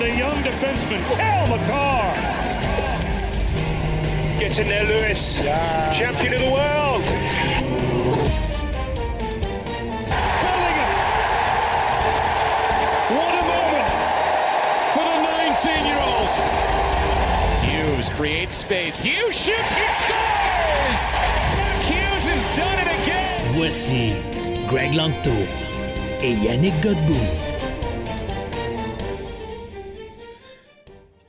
By the young defenseman Cal McCarr. Gets in there, Lewis. Champion of the world. Bellingham. What a moment for the 19-year-old. Hughes creates space. Hughes shoots. He scores. Hughes has done it again. Voici Greg Lanto et Yannick Godbout.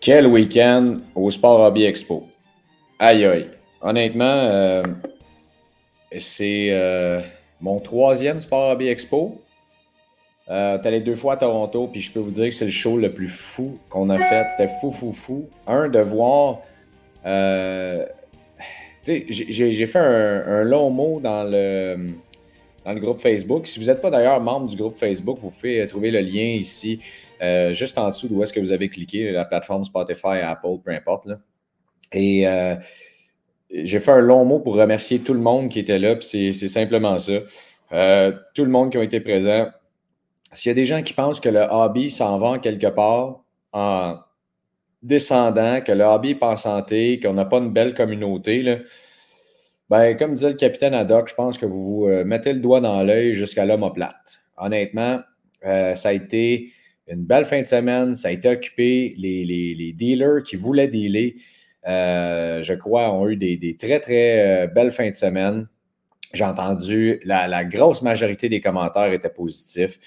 Quel week-end au Sport Hobby Expo? Aïe aïe. Honnêtement, euh, c'est euh, mon troisième Sport Hobby Expo. Euh, T'es allé deux fois à Toronto, puis je peux vous dire que c'est le show le plus fou qu'on a fait. C'était fou, fou, fou. Un, de voir. euh, j'ai- fait un, un long mot dans le, dans le groupe Facebook. Si vous n'êtes pas d'ailleurs membre du groupe Facebook, vous pouvez trouver le lien ici, euh, juste en dessous d'où est-ce que vous avez cliqué, la plateforme Spotify, Apple, peu importe. là. Et euh, j'ai fait un long mot pour remercier tout le monde qui était là, puis c'est- simplement ça. Euh, tout le monde qui a été présent. S'il y a des gens qui pensent que le hobby s'en va quelque part en descendant, que le hobby n'est pas en santé, qu'on n'a pas une belle communauté, là, ben, comme disait le capitaine Haddock, je pense que vous vous mettez le doigt dans l'œil jusqu'à l'homme plate. Honnêtement, ça a été une belle fin de semaine. Ça a été occupé. Les, dealers qui voulaient dealer, euh, je crois, ont eu des, très, très euh, belles fins de semaine. J'ai entendu, la, grosse majorité des commentaires étaient positifs.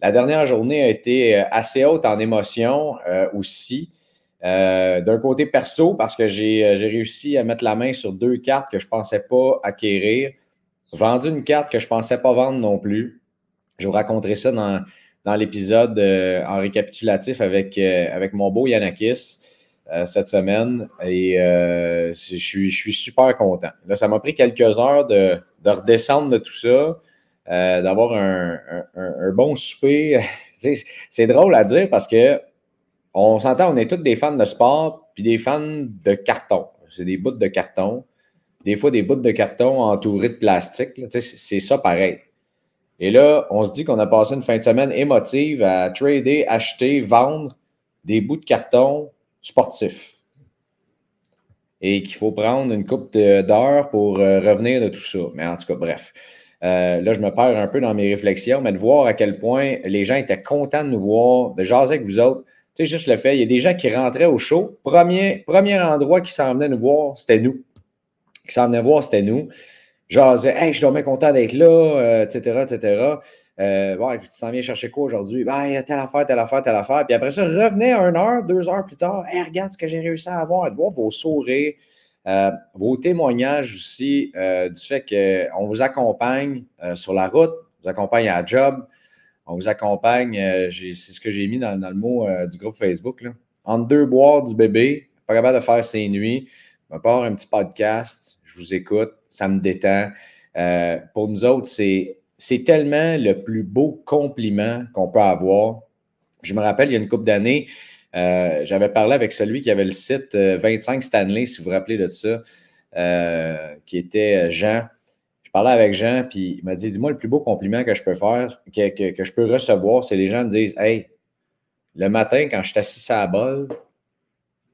La dernière journée a été euh, assez haute en émotion aussi. D'un côté perso, parce que j'ai réussi à mettre la main sur deux cartes que je ne pensais pas acquérir. Vendu une carte que je ne pensais pas vendre non plus. Je vous raconterai ça dans, dans l'épisode euh, en récapitulatif avec, euh, avec mon beau Yanakis euh, cette semaine. Et je suis, je suis super content. Là, ça m'a pris quelques heures de, de redescendre de tout ça, d'avoir un, un- bon souper. C'est drôle à dire parce que on s'entend, on est tous des fans de sport puis des fans de carton. C'est des bouts de carton. Des fois, des bouts de carton entourés de plastique. c'est ça pareil. Et là, on se dit qu'on a passé une fin de semaine émotive à trader, acheter, vendre des bouts de carton sportifs. Et qu'il faut prendre une coupe d'heures pour euh, revenir de tout ça. Mais en tout cas, bref. Euh, là, je me perds un peu dans mes réflexions, mais de voir à quel point les gens étaient contents de nous voir, de jaser avec vous autres. Tu sais, juste le fait, il y a des gens qui rentraient au show. Premier, premier endroit qui s'en venait nous voir, c'était nous. Qui s'en venait voir, c'était nous. Jasaient, hey, je suis bien content d'être là, euh, etc., etc. Euh, tu t'en viens chercher quoi aujourd'hui? Ben, a telle affaire, telle affaire, telle affaire. Puis après ça, revenez une heure, deux heures plus tard. Hey, regarde ce que j'ai réussi à avoir. De voir vos sourires, euh, vos témoignages aussi du fait qu'on vous accompagne sur la route, on vous accompagne à la job, on vous accompagne, c'est ce que j'ai mis dans, le mot du groupe Facebook. Là. Entre deux boires du bébé, pas capable de faire ses nuits, je me un petit podcast, je vous écoute, ça me détend. Euh, pour nous autres, c'est c'est tellement le plus beau compliment qu'on peut avoir. Je me rappelle, il y a une couple d'années, euh, j'avais parlé avec celui qui avait le site euh, 25 Stanley, si vous vous rappelez de ça, euh, qui était Jean. Je parlais avec Jean, puis il m'a dit Dis-moi le plus beau compliment que je peux faire, que, que- que je peux recevoir, c'est les gens me disent Hey, le matin, quand je suis assis à la bol,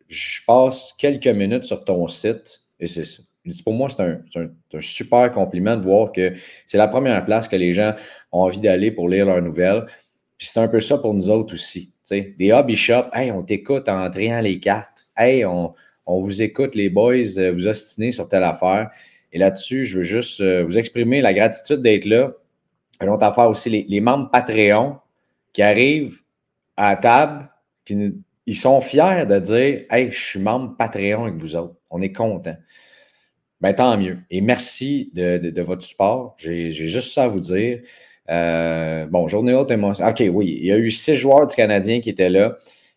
je passe quelques minutes sur ton site et c'est ça. Pour moi, c'est un, super compliment de voir que c'est la première place que les gens ont envie d'aller pour lire leurs nouvelles. Puis c'est un peu ça pour nous autres aussi. tu sais. Des hobby shops, hey, on t'écoute en triant les cartes. Hey, on, vous écoute, les boys, euh, vous ostiner sur telle affaire. Et là-dessus, je veux juste euh, vous exprimer la gratitude d'être là. Une autre affaire aussi, les, les membres Patreon qui arrivent à la table, qui ils sont fiers de dire Hey, je suis membre Patreon avec vous autres. On est content. Ben, tant mieux. Et merci de, votre support. J'ai juste ça à vous dire. Euh, bon, journée. OK, oui, il y a eu six joueurs du Canadien qui étaient là.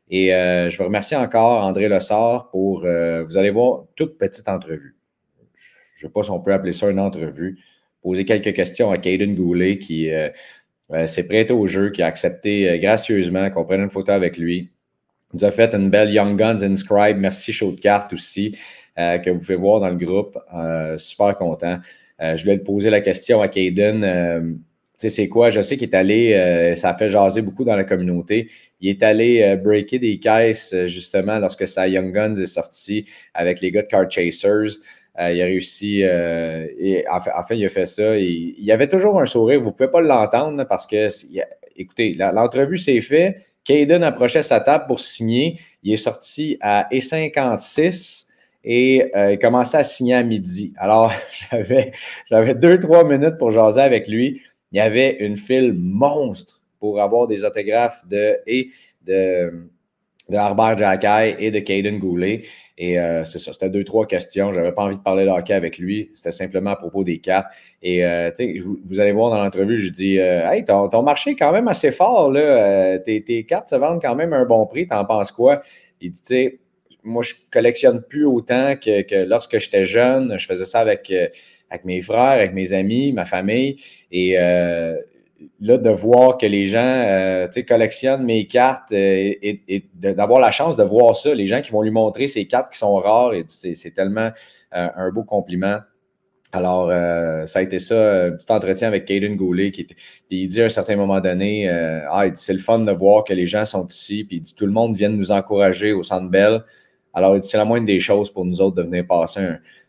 Et euh, je veux remercier encore André Lessard pour, euh, vous allez voir, toute petite entrevue. Je ne sais pas si on peut appeler ça une entrevue. Poser quelques questions à Caden Goulet qui s'est prêté au jeu, qui a accepté gracieusement qu'on prenne une photo avec lui. Il nous a fait une belle Young Guns Inscribe. Merci, chaud de carte aussi. Euh, que vous pouvez voir dans le groupe. Euh, super content. Euh, je voulais poser la question à Caden. tu sais, c'est quoi? Je sais qu'il est allé, ça a fait jaser beaucoup dans la communauté. Il est allé breaker des caisses, justement, lorsque sa Young Guns est sorti avec les gars de Card Chasers. il a réussi, et enfin, il a fait ça. il y avait toujours un sourire. Vous ne pouvez pas l'entendre parce que, écoutez, l'entrevue s'est faite. Caden approchait sa table pour signer. Il est sorti à E56 et euh, il commençait à signer à midi. Alors, j'avais, deux, trois minutes pour jaser avec lui. Il y avait une file monstre pour avoir des autographes de, et de, de Harbert Jacky et de Caden Goulet. Et euh, c'est ça, c'était deux, trois questions. Je n'avais pas envie de parler de hockey avec lui. C'était simplement à propos des cartes. Et euh, vous, allez voir dans l'entrevue, je dis Hey, ton, marché est quand même assez fort. Là. tes, tes cartes se vendent quand même un bon prix. T'en penses quoi? Il dit, tu sais, moi, je collectionne plus autant que, lorsque j'étais jeune. Je faisais ça avec, euh, avec mes frères, avec mes amis, ma famille. Et euh, là, de voir que les gens euh, collectionnent mes cartes et, d'avoir la chance de voir ça, les gens qui vont lui montrer ces cartes qui sont rares, et c'est tellement un beau compliment. Alors, ça a été ça, un petit entretien avec Caden Goulet qui il dit à un certain moment donné, ah, c'est le fun de voir que les gens sont ici, puis il dit tout le monde vient nous encourager au Centre Bell. Alors, c'est la moindre des choses pour nous autres de venir passer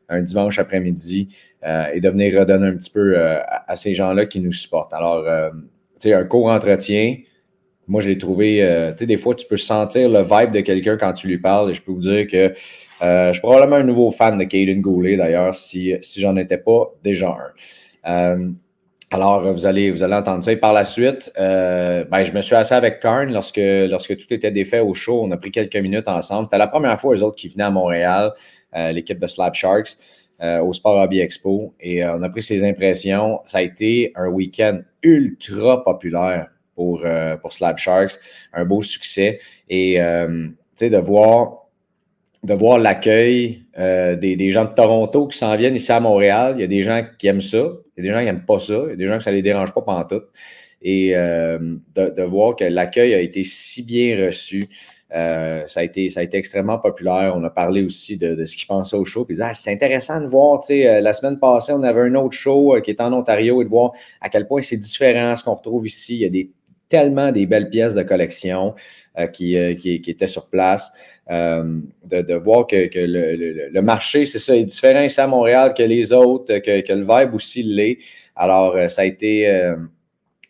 un, dimanche après-midi euh, et de venir redonner un petit peu euh, à, ces gens-là qui nous supportent. Alors, euh, tu sais, un court entretien, moi, je l'ai trouvé, tu sais, des fois, tu peux sentir le vibe de quelqu'un quand tu lui parles et je peux vous dire que je suis probablement un nouveau fan de Caden Goulet, d'ailleurs, si, si j'en étais pas déjà un. Alors, vous allez, vous allez entendre ça. Et par la suite, euh, ben, je me suis assis avec Karn lorsque, lorsque tout était défait au show. On a pris quelques minutes ensemble. C'était la première fois, eux autres, qui venaient à Montréal, euh, l'équipe de Slap Sharks, euh, au Sport Hobby Expo. Et on a pris ses impressions. Ça a été un week-end ultra populaire pour, pour Slap Sharks. Un beau succès. Et, tu sais, de voir de voir l'accueil des, gens de Toronto qui s'en viennent ici à Montréal. Il y a des gens qui aiment ça. Il y a des gens qui n'aiment pas ça. Il y a des gens que ça ne les dérange pas pendant tout. Et euh, de, voir que l'accueil a été si bien reçu. Euh, ça, a été, ça a été extrêmement populaire. On a parlé aussi de, ce qu'ils pensaient au show. Puis ah, c'est intéressant de voir, tu sais, euh, la semaine passée, on avait un autre show qui est en Ontario et de voir à quel point c'est différent ce qu'on retrouve ici. Il y a des, tellement des belles pièces de collection qui, qui, étaient sur place. de, voir que, le, marché, c'est ça, est différent ici à Montréal que les autres, que, le vibe aussi l'est. Alors, ça a été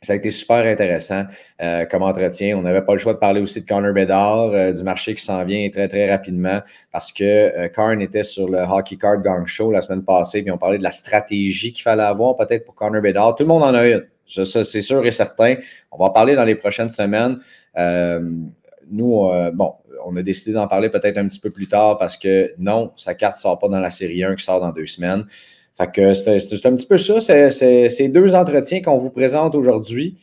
ça a été super intéressant euh, comme entretien. On n'avait pas le choix de parler aussi de Connor Bedard, euh, du marché qui s'en vient très, très rapidement parce que euh, Karn était sur le Hockey Card Gang Show la semaine passée, puis on parlait de la stratégie qu'il fallait avoir peut-être pour Connor Bedard. Tout le monde en a une. Ça, c'est sûr et certain. On va en parler dans les prochaines semaines. Nous, bon, on a décidé d'en parler peut-être un petit peu plus tard parce que non, sa carte ne sort pas dans la série 1 qui sort dans deux semaines. C'est un petit peu ça, ces deux entretiens qu'on vous présente aujourd'hui.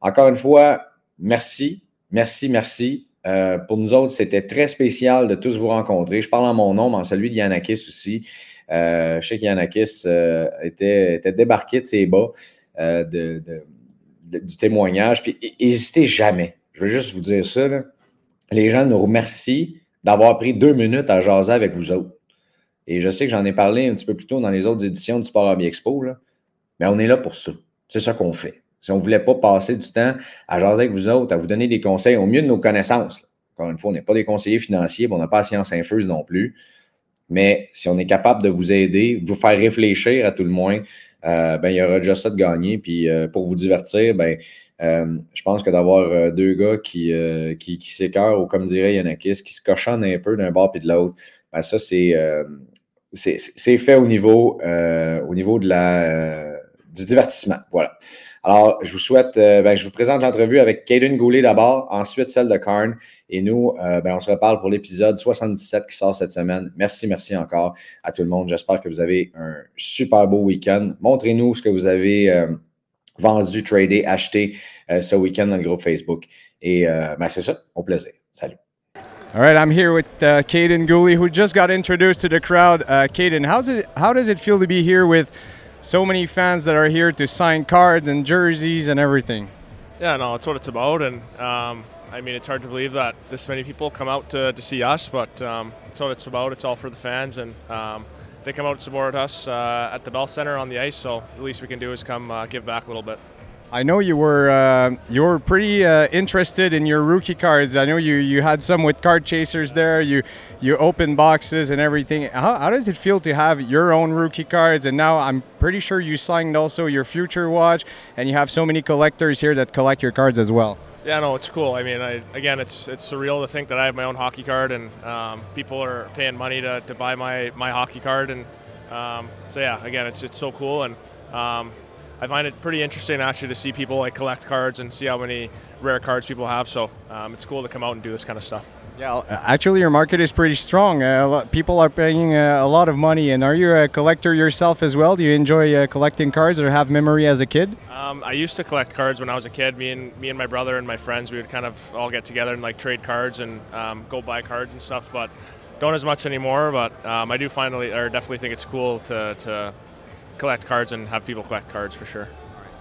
Encore une fois, merci, merci, merci. Euh, pour nous autres, c'était très spécial de tous vous rencontrer. Je parle en mon nom, mais en celui de aussi. Euh, je sais qu'Yanakis euh, était, débarqué de ses bas du témoignage. Puis n'hésitez jamais. Je veux juste vous dire ça. Les gens nous remercient d'avoir pris deux minutes à jaser avec vous autres. Et je sais que j'en ai parlé un petit peu plus tôt dans les autres éditions du Sport Hobby Expo, mais on est là pour ça. C'est ça qu'on fait. Si on ne voulait pas passer du temps à jaser avec vous autres, à vous donner des conseils au mieux de nos connaissances, encore une fois, on n'est pas des conseillers financiers, on n'a pas la science infuse non plus. Mais si on est capable de vous aider, de vous faire réfléchir à tout le moins, euh, ben, il y aura déjà ça de gagner. Puis euh, pour vous divertir, ben, euh, je pense que d'avoir deux gars qui, qui, s'écœurent, ou comme dirait Yanakis, qui se cochonnent un peu d'un bord et de l'autre, ben, ça, c'est fait au niveau, au niveau de la, du divertissement. Voilà. Alors, je vous souhaite, euh, ben, je vous présente l'entrevue avec Caden Goulet d'abord, ensuite celle de Karn. Et nous, euh, ben, on se reparle pour l'épisode 77 qui sort cette semaine. Merci, merci encore à tout le monde. J'espère que vous avez un super beau week-end. Montrez-nous ce que vous avez euh, vendu, tradé, acheté ce week-end dans le groupe Facebook. Et ben, c'est ça. Au plaisir. Salut. All right, I'm here with uh, Caden Gooley, who just got introduced to the crowd. Uh, Caden? How does it feel to be here with so many fans that are here to sign cards and jerseys and everything. Yeah, no, that's what it's about, and um, I mean, it's hard to believe that this many people come out to, to see us, but um, that's what it's about. It's all for the fans, and um, they come out and support us uh, at the Bell Center on the ice. So the least we can do is come uh, give back a little bit. I know you were uh, you were pretty uh, interested in your rookie cards. I know you you had some with card chasers there. You you open boxes and everything. How, how does it feel to have your own rookie cards? And now I'm pretty sure you signed also your future watch, and you have so many collectors here that collect your cards as well. Yeah, no, it's cool. I mean, I, again, it's it's surreal to think that I have my own hockey card, and um, people are paying money to, to buy my, my hockey card, and um, so yeah, again, it's it's so cool, and um, I find it pretty interesting actually to see people like collect cards and see how many rare cards people have. So um, it's cool to come out and do this kind of stuff. Yeah, actually, your market is pretty strong. Uh, lot, people are paying uh, a lot of money. And are you a collector yourself as well? Do you enjoy uh, collecting cards or have memory as a kid? Um, I used to collect cards when I was a kid. Me and me and my brother and my friends, we would kind of all get together and like trade cards and um, go buy cards and stuff. But don't as much anymore. But um, I do finally, or definitely think it's cool to, to collect cards and have people collect cards for sure.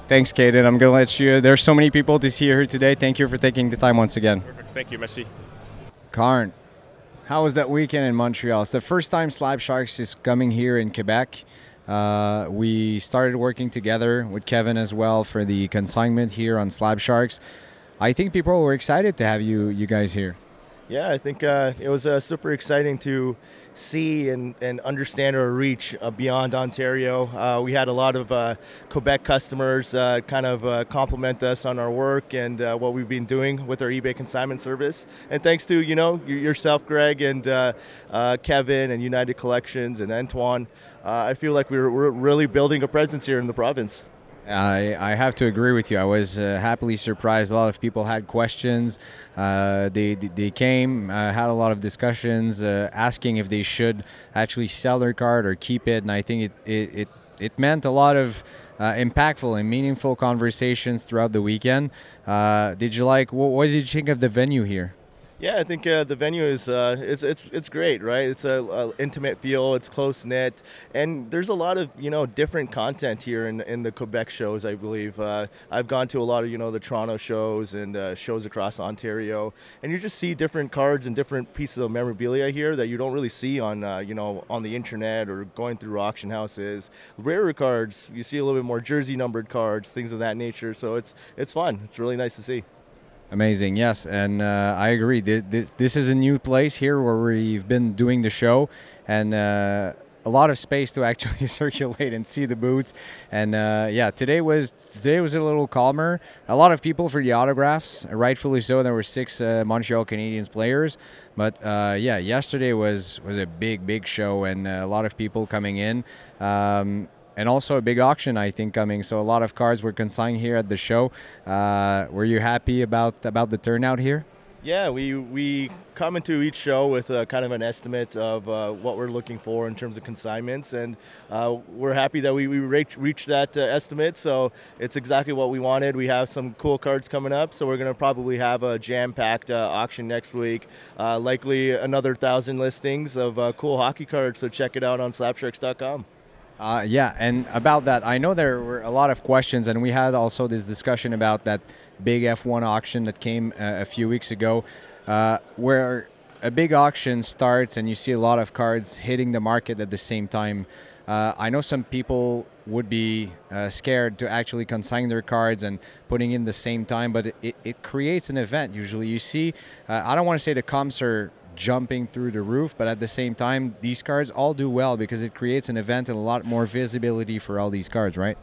Thanks, Kaden. I'm going to let you. There's so many people to see here today. Thank you for taking the time once again. Perfect. Thank you, Messi. Karn, how was that weekend in Montreal? It's the first time Slab Sharks is coming here in Quebec. Uh, we started working together with Kevin as well for the consignment here on Slab Sharks. I think people were excited to have you you guys here. Yeah, I think uh, it was uh, super exciting to see and, and understand our reach uh, beyond Ontario. Uh, we had a lot of uh, Quebec customers uh, kind of compliment us on our work and what we've been doing with our eBay consignment service. And thanks to you know yourself, Greg, and Kevin, and United Collections, and Antoine, I feel like we're, we're really building a presence here in the province. I, I have to agree with you. I was uh, happily surprised. A lot of people had questions. Uh, they, they came, uh, had a lot of discussions, uh, asking if they should actually sell their card or keep it. And I think it, it, it, it meant a lot of uh, impactful and meaningful conversations throughout the weekend. Uh, did you like, what, what did you think of the venue here? Yeah, I think uh, the venue is uh, it's it's it's great, right? It's a, a intimate feel, it's close knit, and there's a lot of you know different content here in, in the Quebec shows. I believe uh, I've gone to a lot of you know the Toronto shows and uh, shows across Ontario, and you just see different cards and different pieces of memorabilia here that you don't really see on uh, you know on the internet or going through auction houses. Rarer cards, you see a little bit more jersey numbered cards, things of that nature. So it's it's fun. It's really nice to see. Amazing, yes, and uh, I agree. This is a new place here where we've been doing the show, and uh, a lot of space to actually circulate and see the boots. And uh, yeah, today was today was a little calmer. A lot of people for the autographs, rightfully so. There were six uh, Montreal Canadiens players, but uh, yeah, yesterday was was a big big show and uh, a lot of people coming in. Um, and also a big auction I think coming. So a lot of cars were consigned here at the show. Uh, were you happy about about the turnout here? Yeah, we we come into each show with a, kind of an estimate of uh, what we're looking for in terms of consignments, and uh, we're happy that we, we reached reach that uh, estimate. So it's exactly what we wanted. We have some cool cards coming up, so we're going to probably have a jam-packed uh, auction next week. Uh, likely another thousand listings of uh, cool hockey cards. So check it out on slabsharks.com. Uh, yeah, and about that, I know there were a lot of questions, and we had also this discussion about that big F1 auction that came uh, a few weeks ago, uh, where a big auction starts and you see a lot of cards hitting the market at the same time. Uh, I know some people would be uh, scared to actually consign their cards and putting in the same time, but it, it creates an event. Usually, you see, uh, I don't want to say the comps are jumping through the roof. But at the same time, these cards all do well because it creates an event and a lot more visibility for all these cards, right?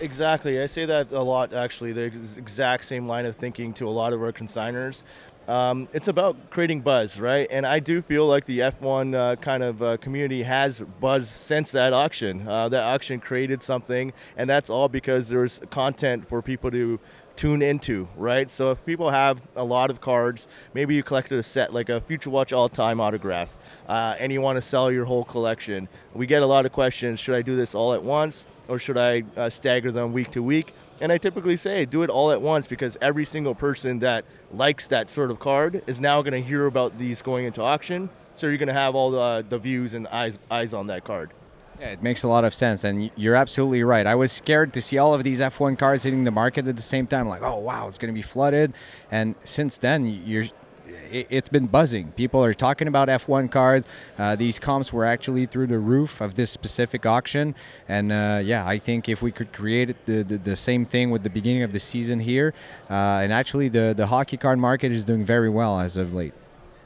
Exactly. I say that a lot, actually. The exact same line of thinking to a lot of our consigners. Um, it's about creating buzz, right? And I do feel like the F1 uh, kind of uh, community has buzz since that auction. Uh, that auction created something, and that's all because there's content for people to tune into, right? So if people have a lot of cards, maybe you collected a set like a Future Watch All Time autograph, uh, and you want to sell your whole collection. We get a lot of questions: Should I do this all at once, or should I uh, stagger them week to week? And I typically say do it all at once because every single person that likes that sort of card is now going to hear about these going into auction. So you're going to have all the, the views and eyes eyes on that card. Yeah, it makes a lot of sense, and you're absolutely right. I was scared to see all of these F1 cars hitting the market at the same time. Like, oh wow, it's going to be flooded. And since then, you're it's been buzzing. People are talking about F1 cards. Uh, these comps were actually through the roof of this specific auction. And uh, yeah, I think if we could create the, the, the, same thing with the beginning of the season here, uh, and actually the, the hockey card market is doing very well as of late.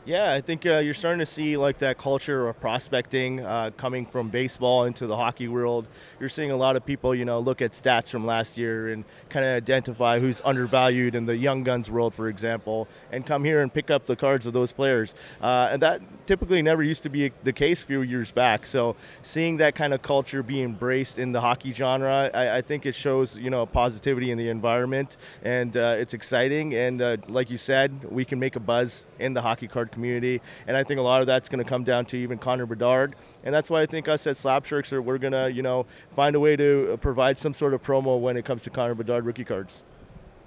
Yeah, I think uh, you're starting to see like that culture of prospecting uh, coming from baseball into the hockey world. You're seeing a lot of people, you know, look at stats from last year and kind of identify who's undervalued in the young guns world, for example, and come here and pick up the cards of those players. Uh, and that typically never used to be the case a few years back. So seeing that kind of culture be embraced in the hockey genre, I, I think it shows, you know, positivity in the environment, and uh, it's exciting. And uh, like you said, we can make a buzz in the hockey card community. And I think a lot of that's going to come down to even Connor Bedard. And that's why I think us at Slapshirks are we're going to, you know, find a way to provide some sort of promo when it comes to Connor Bedard rookie cards.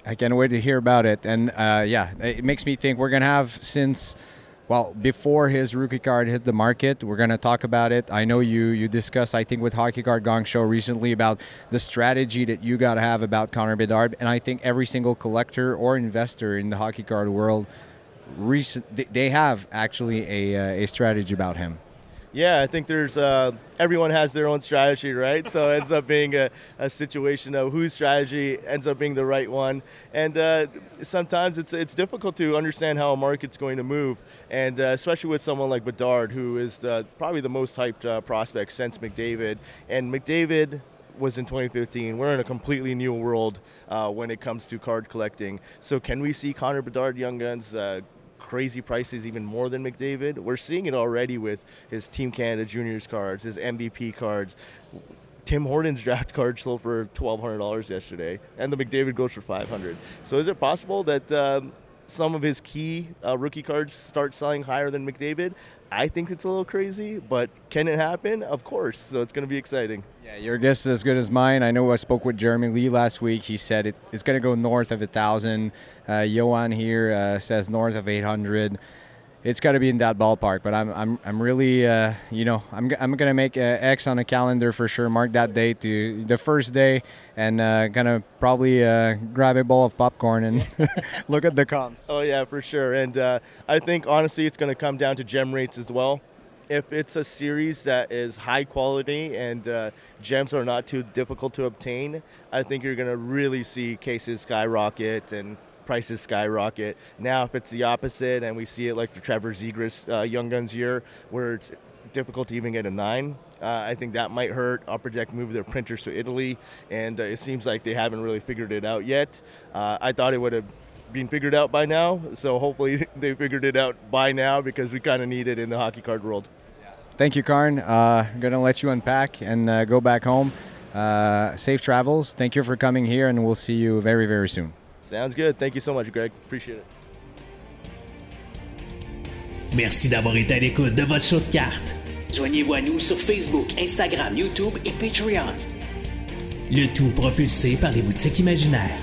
I can't wait to hear about it. And uh, yeah, it makes me think we're going to have since well before his rookie card hit the market we're going to talk about it i know you you discussed i think with hockey card gong show recently about the strategy that you got to have about connor bedard and i think every single collector or investor in the hockey card world recent they have actually a, uh, a strategy about him. Yeah, I think there's uh, everyone has their own strategy, right? So it ends up being a, a, situation of whose strategy ends up being the right one, and uh, sometimes it's it's difficult to understand how a market's going to move, and uh, especially with someone like Bedard, who is probably the most hyped uh, prospect since McDavid, and McDavid was in 2015. We're in a completely new world uh, when it comes to card collecting. So can we see Connor Bedard Young Guns uh, crazy prices, even more than McDavid. We're seeing it already with his Team Canada Juniors cards, his MVP cards. Tim Hortons draft card sold for twelve hundred dollars yesterday, and the McDavid goes for five hundred. So is it possible that um, some of his key uh, rookie cards start selling higher than McDavid? I think it's a little crazy, but can it happen? Of course. So it's going to be exciting. Yeah, your guess is as good as mine. I know I spoke with Jeremy Lee last week. He said it, it's going to go north of a thousand. Uh, Johan here uh, says north of 800 it's got to be in that ballpark. But I'm I'm I'm really uh, you know I'm I'm gonna make a X on a calendar for sure. Mark that day to the first day, and uh, gonna probably uh, grab a bowl of popcorn and look at the comps. Oh yeah, for sure. And uh, I think honestly, it's gonna come down to gem rates as well. If it's a series that is high quality and uh, gems are not too difficult to obtain, I think you're gonna really see cases skyrocket and prices skyrocket. Now, if it's the opposite and we see it like the Trevor Zegras uh, Young Guns year, where it's difficult to even get a nine, uh, I think that might hurt. Upper Deck moved their printers to Italy, and uh, it seems like they haven't really figured it out yet. Uh, I thought it would have been figured out by now, so hopefully they figured it out by now because we kind of need it in the hockey card world. Thank you, Karn. Uh, I'm going to let you unpack and uh, go back home. Uh, safe travels. Thank you for coming here, and we'll see you very, very soon. Sounds good. Thank you so much, Greg. Appreciate it. Merci d'avoir été à l'écoute de votre show de cartes. Joignez-vous à nous sur Facebook, Instagram, YouTube et Patreon. Le tout propulsé par les boutiques imaginaires.